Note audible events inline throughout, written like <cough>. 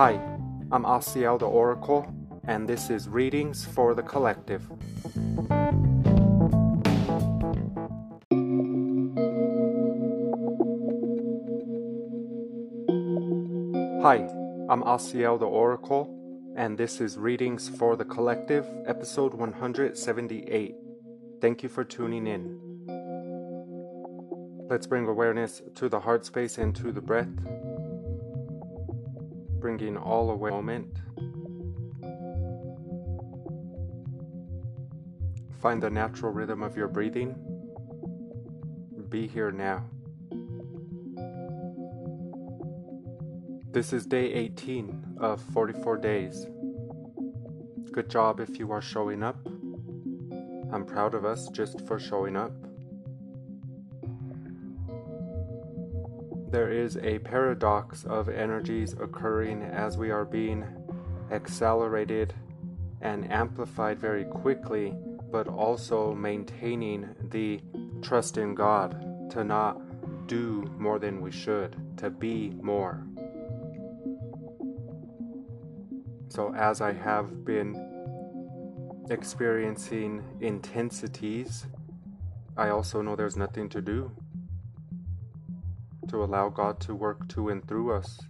Hi, I'm Asiel the Oracle, and this is Readings for the Collective. Hi, I'm Asiel the Oracle, and this is Readings for the Collective, episode 178. Thank you for tuning in. Let's bring awareness to the heart space and to the breath bringing all away moment. Find the natural rhythm of your breathing. Be here now. This is day 18 of 44 days. Good job if you are showing up. I'm proud of us just for showing up. There is a paradox of energies occurring as we are being accelerated and amplified very quickly, but also maintaining the trust in God to not do more than we should, to be more. So, as I have been experiencing intensities, I also know there's nothing to do to allow God to work to and through us.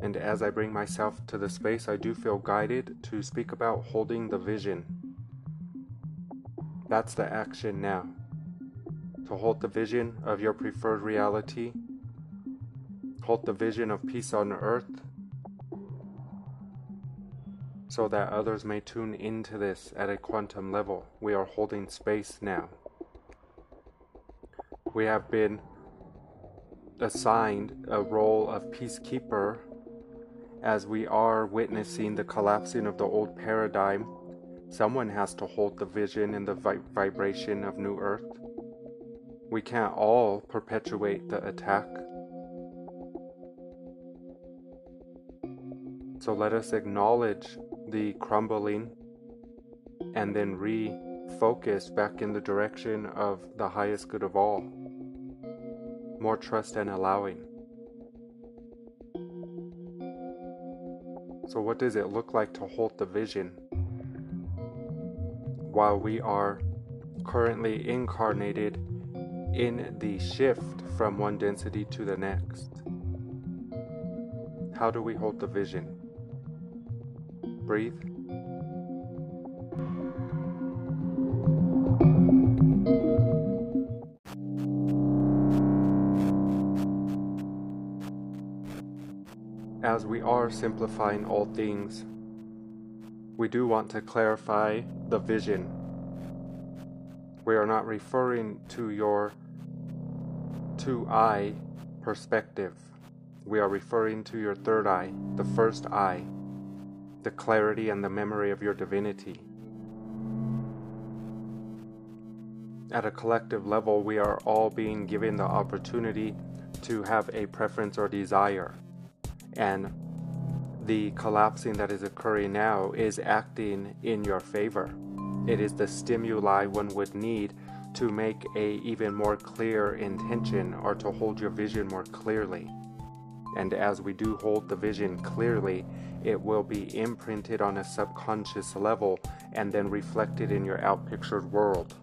And as I bring myself to the space, I do feel guided to speak about holding the vision. That's the action now. To hold the vision of your preferred reality, hold the vision of peace on earth, so that others may tune into this at a quantum level. We are holding space now we have been assigned a role of peacekeeper as we are witnessing the collapsing of the old paradigm. Someone has to hold the vision and the vi- vibration of New Earth. We can't all perpetuate the attack. So let us acknowledge the crumbling and then refocus back in the direction of the highest good of all more trust and allowing. So, what does it look like to hold the vision while we are currently incarnated in the shift from one density to the next? How do we hold the vision? Breathe. We are simplifying all things, we do want to clarify the vision. We are not referring to your two eye perspective. We are referring to your third eye, the first eye, the clarity and the memory of your divinity. At a collective level, we are all being given the opportunity to have a preference or desire and the collapsing that is occurring now is acting in your favor. It is the stimuli one would need to make a even more clear intention or to hold your vision more clearly. And as we do hold the vision clearly, it will be imprinted on a subconscious level and then reflected in your outpictured world.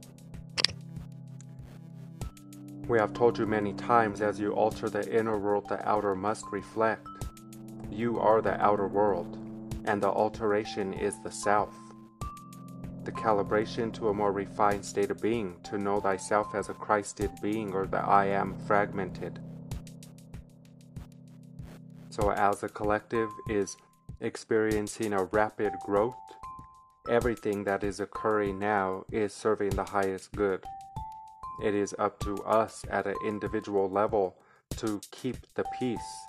We have told you many times as you alter the inner world, the outer must reflect. You are the outer world, and the alteration is the self. The calibration to a more refined state of being, to know thyself as a Christed being or the I am fragmented. So, as the collective is experiencing a rapid growth, everything that is occurring now is serving the highest good. It is up to us at an individual level to keep the peace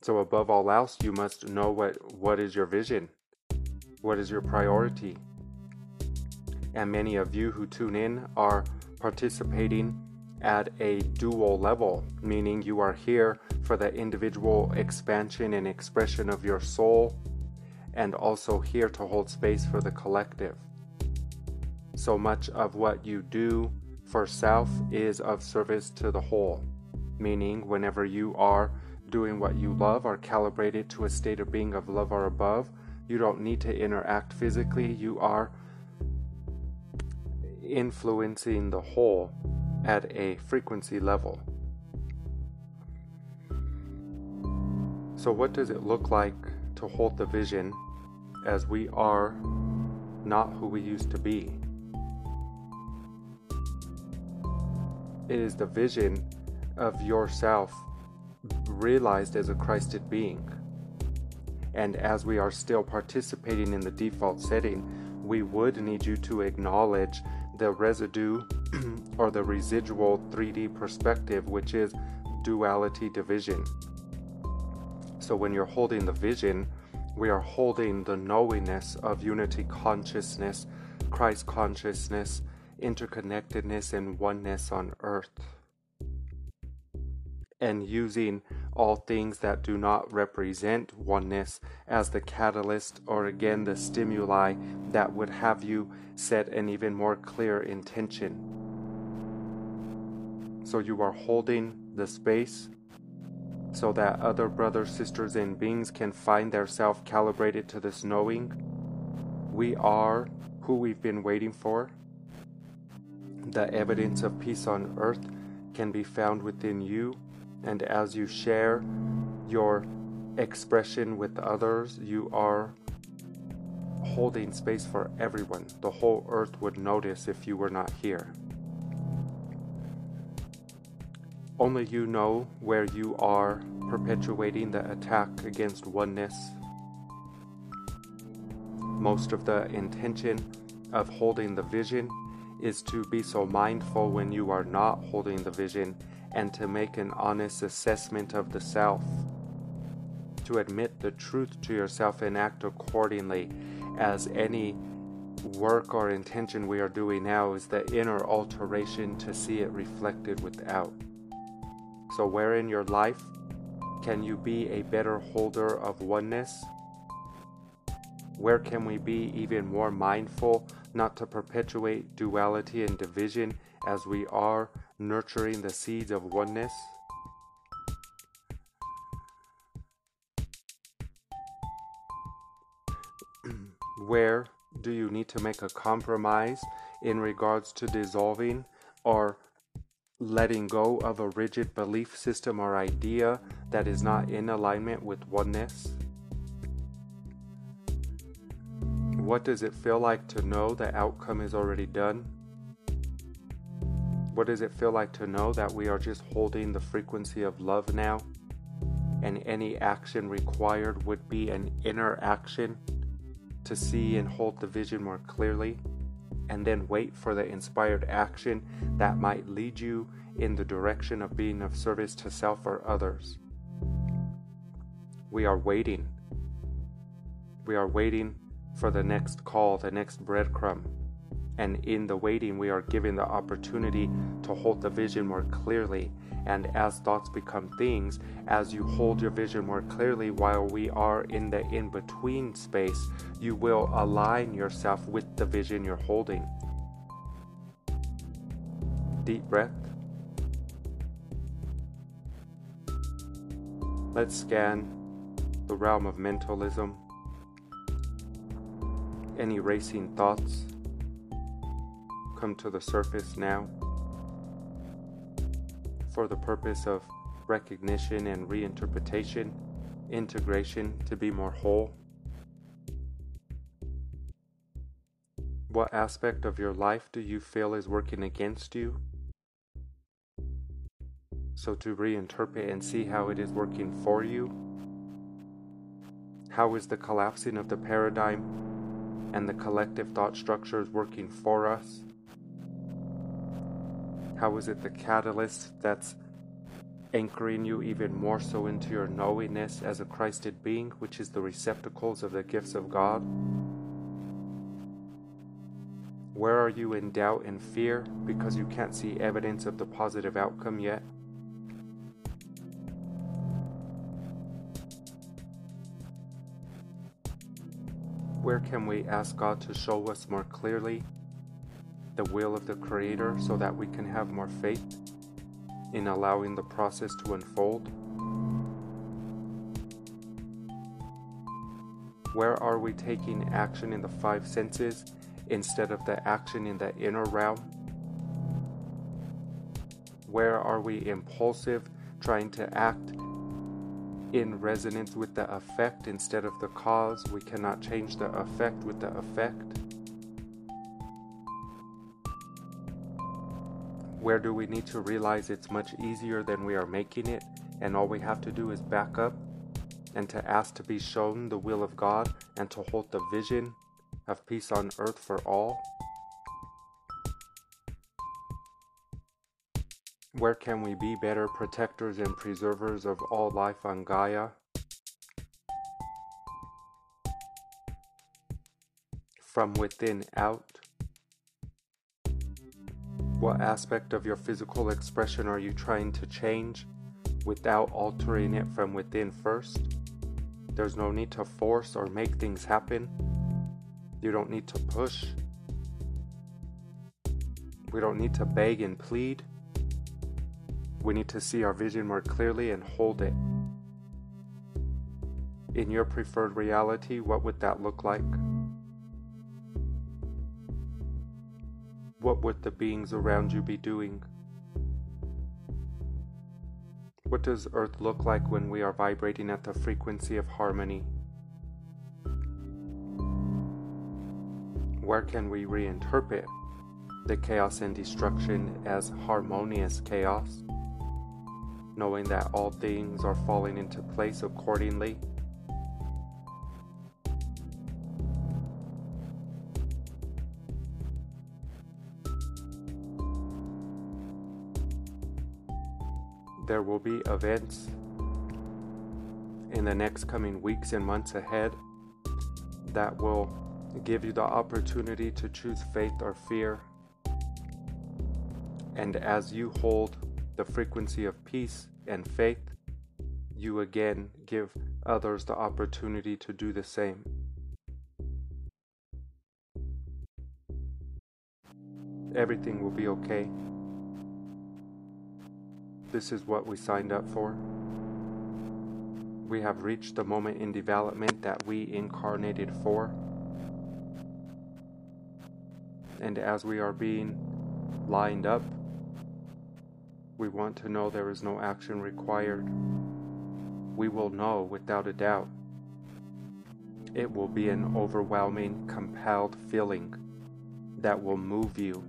so above all else, you must know what, what is your vision? What is your priority? And many of you who tune in are participating at a dual level, meaning you are here for the individual expansion and expression of your soul, and also here to hold space for the collective. So much of what you do for self is of service to the whole. meaning whenever you are doing what you love are calibrated to a state of being of love or above, you don't need to interact physically, you are influencing the whole at a frequency level. So, what does it look like to hold the vision as we are not who we used to be? It is the vision of yourself realized as a Christed being. And as we are still participating in the default setting, we would need you to acknowledge the residue <clears throat> or the residual 3D perspective, which is duality division. So when you're holding the vision, we are holding the knowingness of unity consciousness, Christ consciousness, interconnectedness, and oneness on earth and using all things that do not represent oneness as the catalyst or again the stimuli that would have you set an even more clear intention. So you are holding the space so that other brothers, sisters, and beings can find their self calibrated to this knowing. We are who we've been waiting for. The evidence of peace on earth can be found within you and as you share your expression with others, you are holding space for everyone. The whole earth would notice if you were not here. Only you know where you are perpetuating the attack against oneness. Most of the intention of holding the vision is to be so mindful when you are not holding the vision and to make an honest assessment of the self, to admit the truth to yourself and act accordingly, as any work or intention we are doing now is the inner alteration to see it reflected without. So, where in your life can you be a better holder of oneness? Where can we be even more mindful not to perpetuate duality and division as we are nurturing the seeds of oneness? <clears throat> Where do you need to make a compromise in regards to dissolving or letting go of a rigid belief system or idea that is not in alignment with oneness? What does it feel like to know the outcome is already done? What does it feel like to know that we are just holding the frequency of love now? And any action required would be an inner action to see and hold the vision more clearly, and then wait for the inspired action that might lead you in the direction of being of service to self or others. We are waiting. We are waiting for the next call, the next breadcrumb and in the waiting, we are given the opportunity to hold the vision more clearly. And as thoughts become things, as you hold your vision more clearly while we are in the in between space, you will align yourself with the vision you're holding. Deep breath. Let's scan the realm of mentalism. Any racing thoughts come to the surface now for the purpose of recognition and reinterpretation, integration to be more whole? What aspect of your life do you feel is working against you? So, to reinterpret and see how it is working for you. How is the collapsing of the paradigm and the collective thought structures working for us? How is it the catalyst that's anchoring you even more so into your knowingness as a Christed being, which is the receptacles of the gifts of God? Where are you in doubt and fear because you can't see evidence of the positive outcome yet? Where can we ask God to show us more clearly the will of the Creator so that we can have more faith? in allowing the process to unfold? Where are we taking action in the five senses instead of the action in the inner realm? Where are we impulsive, trying to act in resonance with the effect instead of the cause? We cannot change the effect with the effect. Where do we need to realize it's much easier than we are making it, and all we have to do is back up and to ask to be shown the will of God and to hold the vision of peace on earth for all? Where can we be better protectors and preservers of all life on Gaia? From within out. What aspect of your physical expression are you trying to change without altering it from within first? There's no need to force or make things happen. You don't need to push. We don't need to beg and plead. We need to see our vision more clearly and hold it. In your preferred reality, what would that look like? What would the beings around you be doing? What does Earth look like when we are vibrating at the frequency of harmony? Where can we reinterpret the chaos and destruction as harmonious chaos? knowing that all things are falling into place accordingly. There will be events in the next coming weeks and months ahead that will give you the opportunity to choose faith or fear. And as you hold the frequency of peace and faith, you again give others the opportunity to do the same. Everything will be okay. This is what we signed up for. We have reached the moment in development that we incarnated for. And as we are being lined up we want to know there is no action required. We will know without a doubt. It will be an overwhelming, compelled feeling that will move you.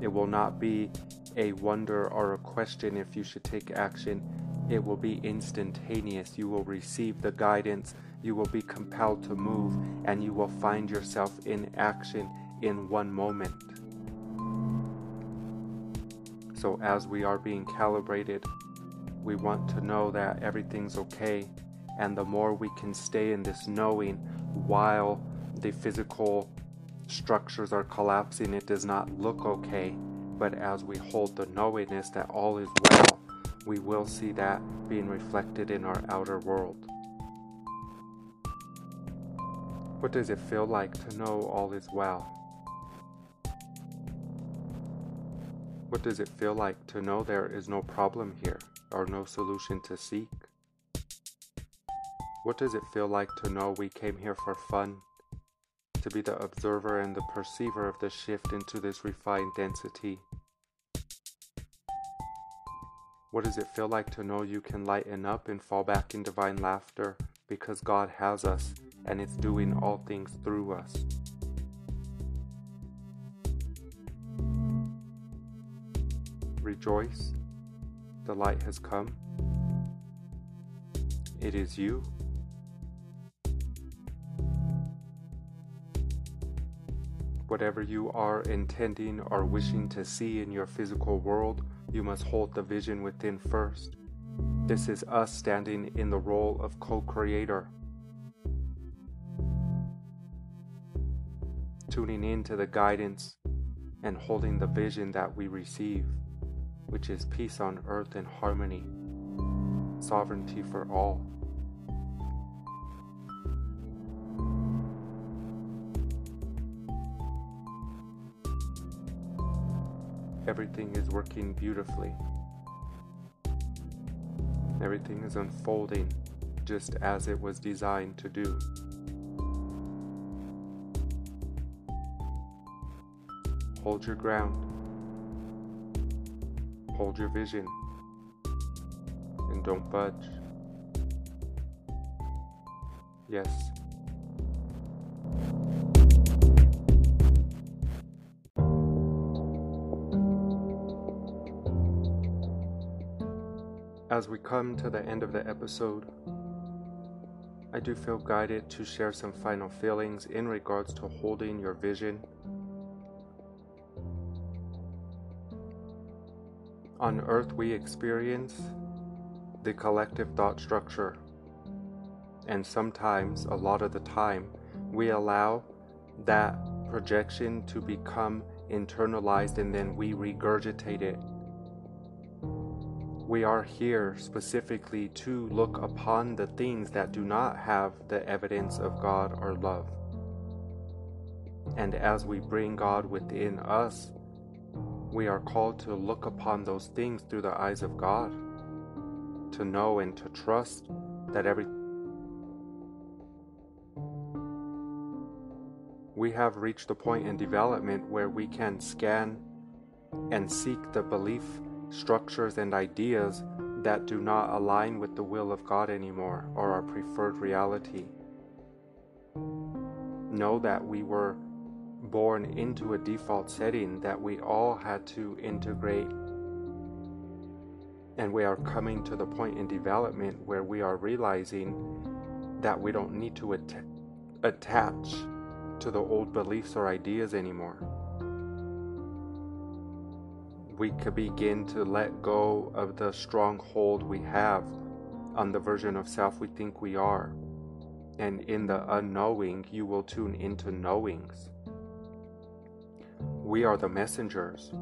It will not be a wonder or a question if you should take action. It will be instantaneous. You will receive the guidance. You will be compelled to move, and you will find yourself in action in one moment. So, as we are being calibrated, we want to know that everything's okay. And the more we can stay in this knowing while the physical structures are collapsing, it does not look okay. But as we hold the knowingness that all is well, we will see that being reflected in our outer world. What does it feel like to know all is well? What does it feel like to know there is no problem here or no solution to seek? What does it feel like to know we came here for fun, to be the observer and the perceiver of the shift into this refined density? What does it feel like to know you can lighten up and fall back in divine laughter because God has us and is doing all things through us? Rejoice, the light has come. It is you. Whatever you are intending or wishing to see in your physical world, you must hold the vision within first. This is us standing in the role of co creator. Tuning in to the guidance and holding the vision that we receive which is peace on earth and harmony, sovereignty for all. Everything is working beautifully. Everything is unfolding just as it was designed to do. Hold your ground. Hold your vision. And don't budge. Yes. As we come to the end of the episode, I do feel guided to share some final feelings in regards to holding your vision. On Earth, we experience the collective thought structure, and sometimes, a lot of the time, we allow that projection to become internalized and then we regurgitate it we are here specifically to look upon the things that do not have the evidence of God or love. And as we bring God within us, we are called to look upon those things through the eyes of God, to know and to trust that every we have reached a point in development where we can scan and seek the belief structures and ideas that do not align with the will of God anymore or our preferred reality. Know that we were born into a default setting that we all had to integrate. And we are coming to the point in development where we are realizing that we don't need to at- attach to the old beliefs or ideas anymore we could begin to let go of the stronghold we have on the version of self we think we are. And in the unknowing, you will tune into knowings. We are the messengers.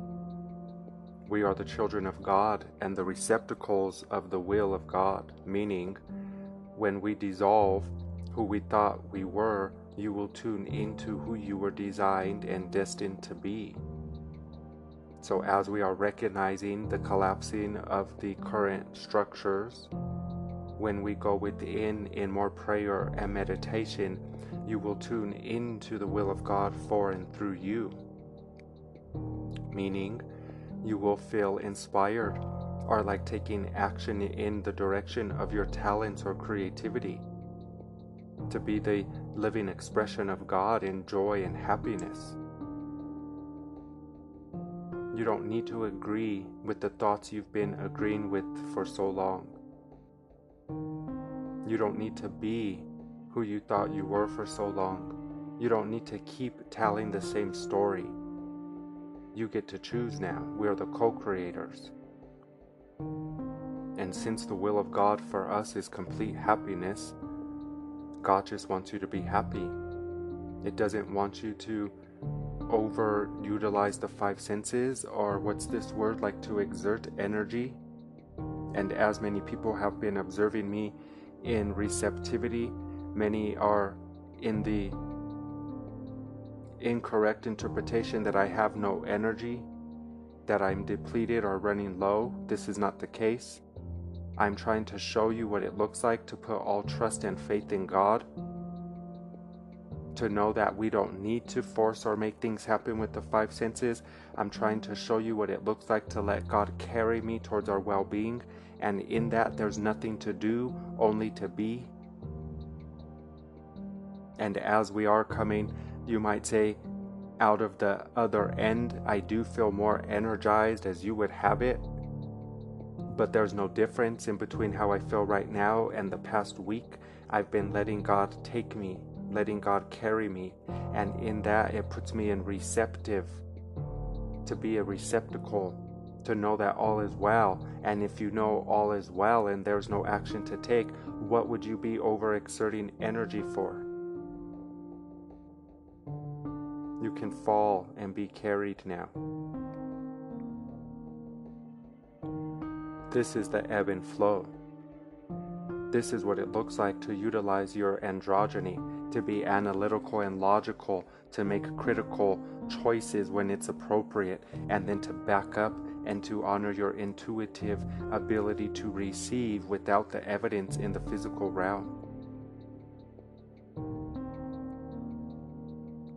We are the children of God and the receptacles of the will of God, meaning, when we dissolve who we thought we were, you will tune into who you were designed and destined to be. So, as we are recognizing the collapsing of the current structures, when we go within in more prayer and meditation, you will tune into the will of God for and through you. Meaning, you will feel inspired or like taking action in the direction of your talents or creativity to be the living expression of God in joy and happiness. You don't need to agree with the thoughts you've been agreeing with for so long. You don't need to be who you thought you were for so long. You don't need to keep telling the same story. You get to choose now. We are the co creators. And since the will of God for us is complete happiness, God just wants you to be happy. It doesn't want you to over utilize the five senses, or what's this word like to exert energy. And as many people have been observing me in receptivity, many are in the incorrect interpretation that I have no energy, that I'm depleted or running low. This is not the case. I'm trying to show you what it looks like to put all trust and faith in God to know that we don't need to force or make things happen with the five senses. I'm trying to show you what it looks like to let God carry me towards our well being. And in that, there's nothing to do, only to be. And as we are coming, you might say, out of the other end, I do feel more energized as you would have it. But there's no difference in between how I feel right now and the past week. I've been letting God take me letting God carry me. And in that, it puts me in receptive, to be a receptacle, to know that all is well. And if you know all is well and there's no action to take, what would you be overexerting energy for? You can fall and be carried now. This is the ebb and flow. This is what it looks like to utilize your androgyny, to be analytical and logical, to make critical choices when it's appropriate, and then to back up and to honor your intuitive ability to receive without the evidence in the physical realm.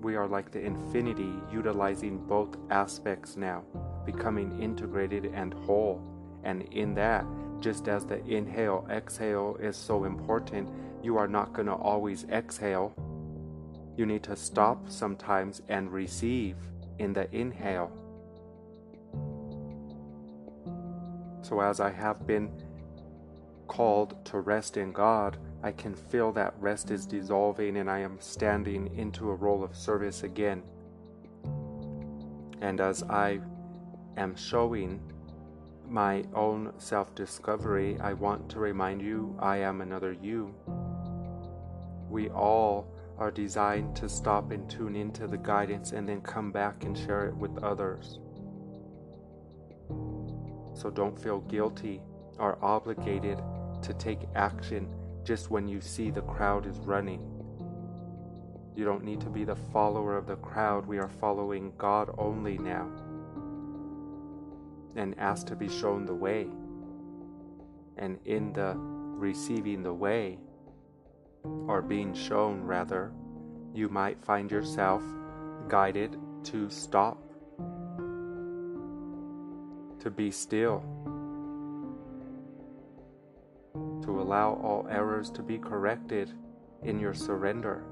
We are like the infinity, utilizing both aspects now, becoming integrated and whole. And in that, just as the inhale exhale is so important, you are not going to always exhale. You need to stop sometimes and receive in the inhale. So, as I have been called to rest in God, I can feel that rest is dissolving and I am standing into a role of service again. And as I am showing my own self discovery, I want to remind you I am another you. We all are designed to stop and tune into the guidance and then come back and share it with others. So don't feel guilty or obligated to take action just when you see the crowd is running. You don't need to be the follower of the crowd. We are following God only now and ask to be shown the way. And in the receiving the way, or being shown rather, you might find yourself guided to stop, to be still to allow all errors to be corrected in your surrender.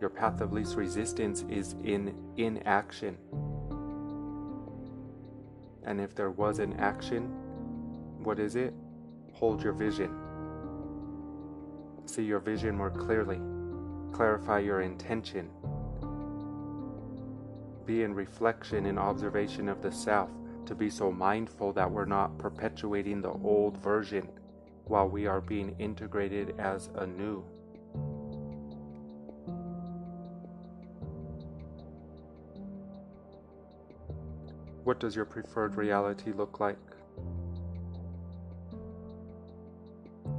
Your path of least resistance is in inaction. And if there was an action, what is it? Hold your vision. See your vision more clearly. Clarify your intention. Be in reflection and observation of the self to be so mindful that we're not perpetuating the old version while we are being integrated as a new. What does your preferred reality look like?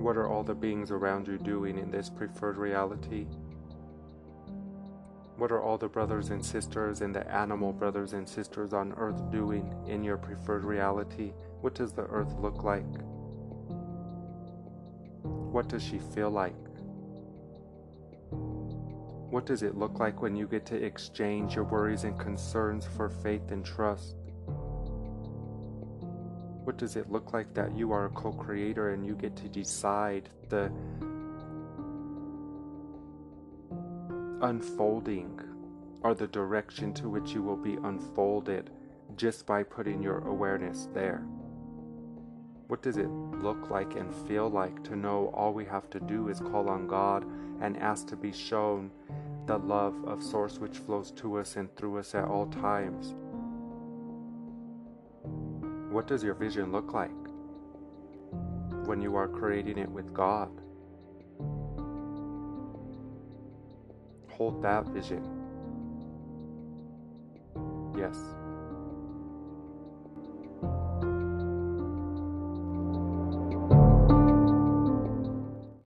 What are all the beings around you doing in this preferred reality? What are all the brothers and sisters and the animal brothers and sisters on earth doing in your preferred reality? What does the earth look like? What does she feel like? What does it look like when you get to exchange your worries and concerns for faith and trust? Does it look like that you are a co creator and you get to decide the unfolding or the direction to which you will be unfolded just by putting your awareness there. What does it look like and feel like to know all we have to do is call on God and ask to be shown the love of Source which flows to us and through us at all times? What does your vision look like when you are creating it with God? Hold that vision. Yes.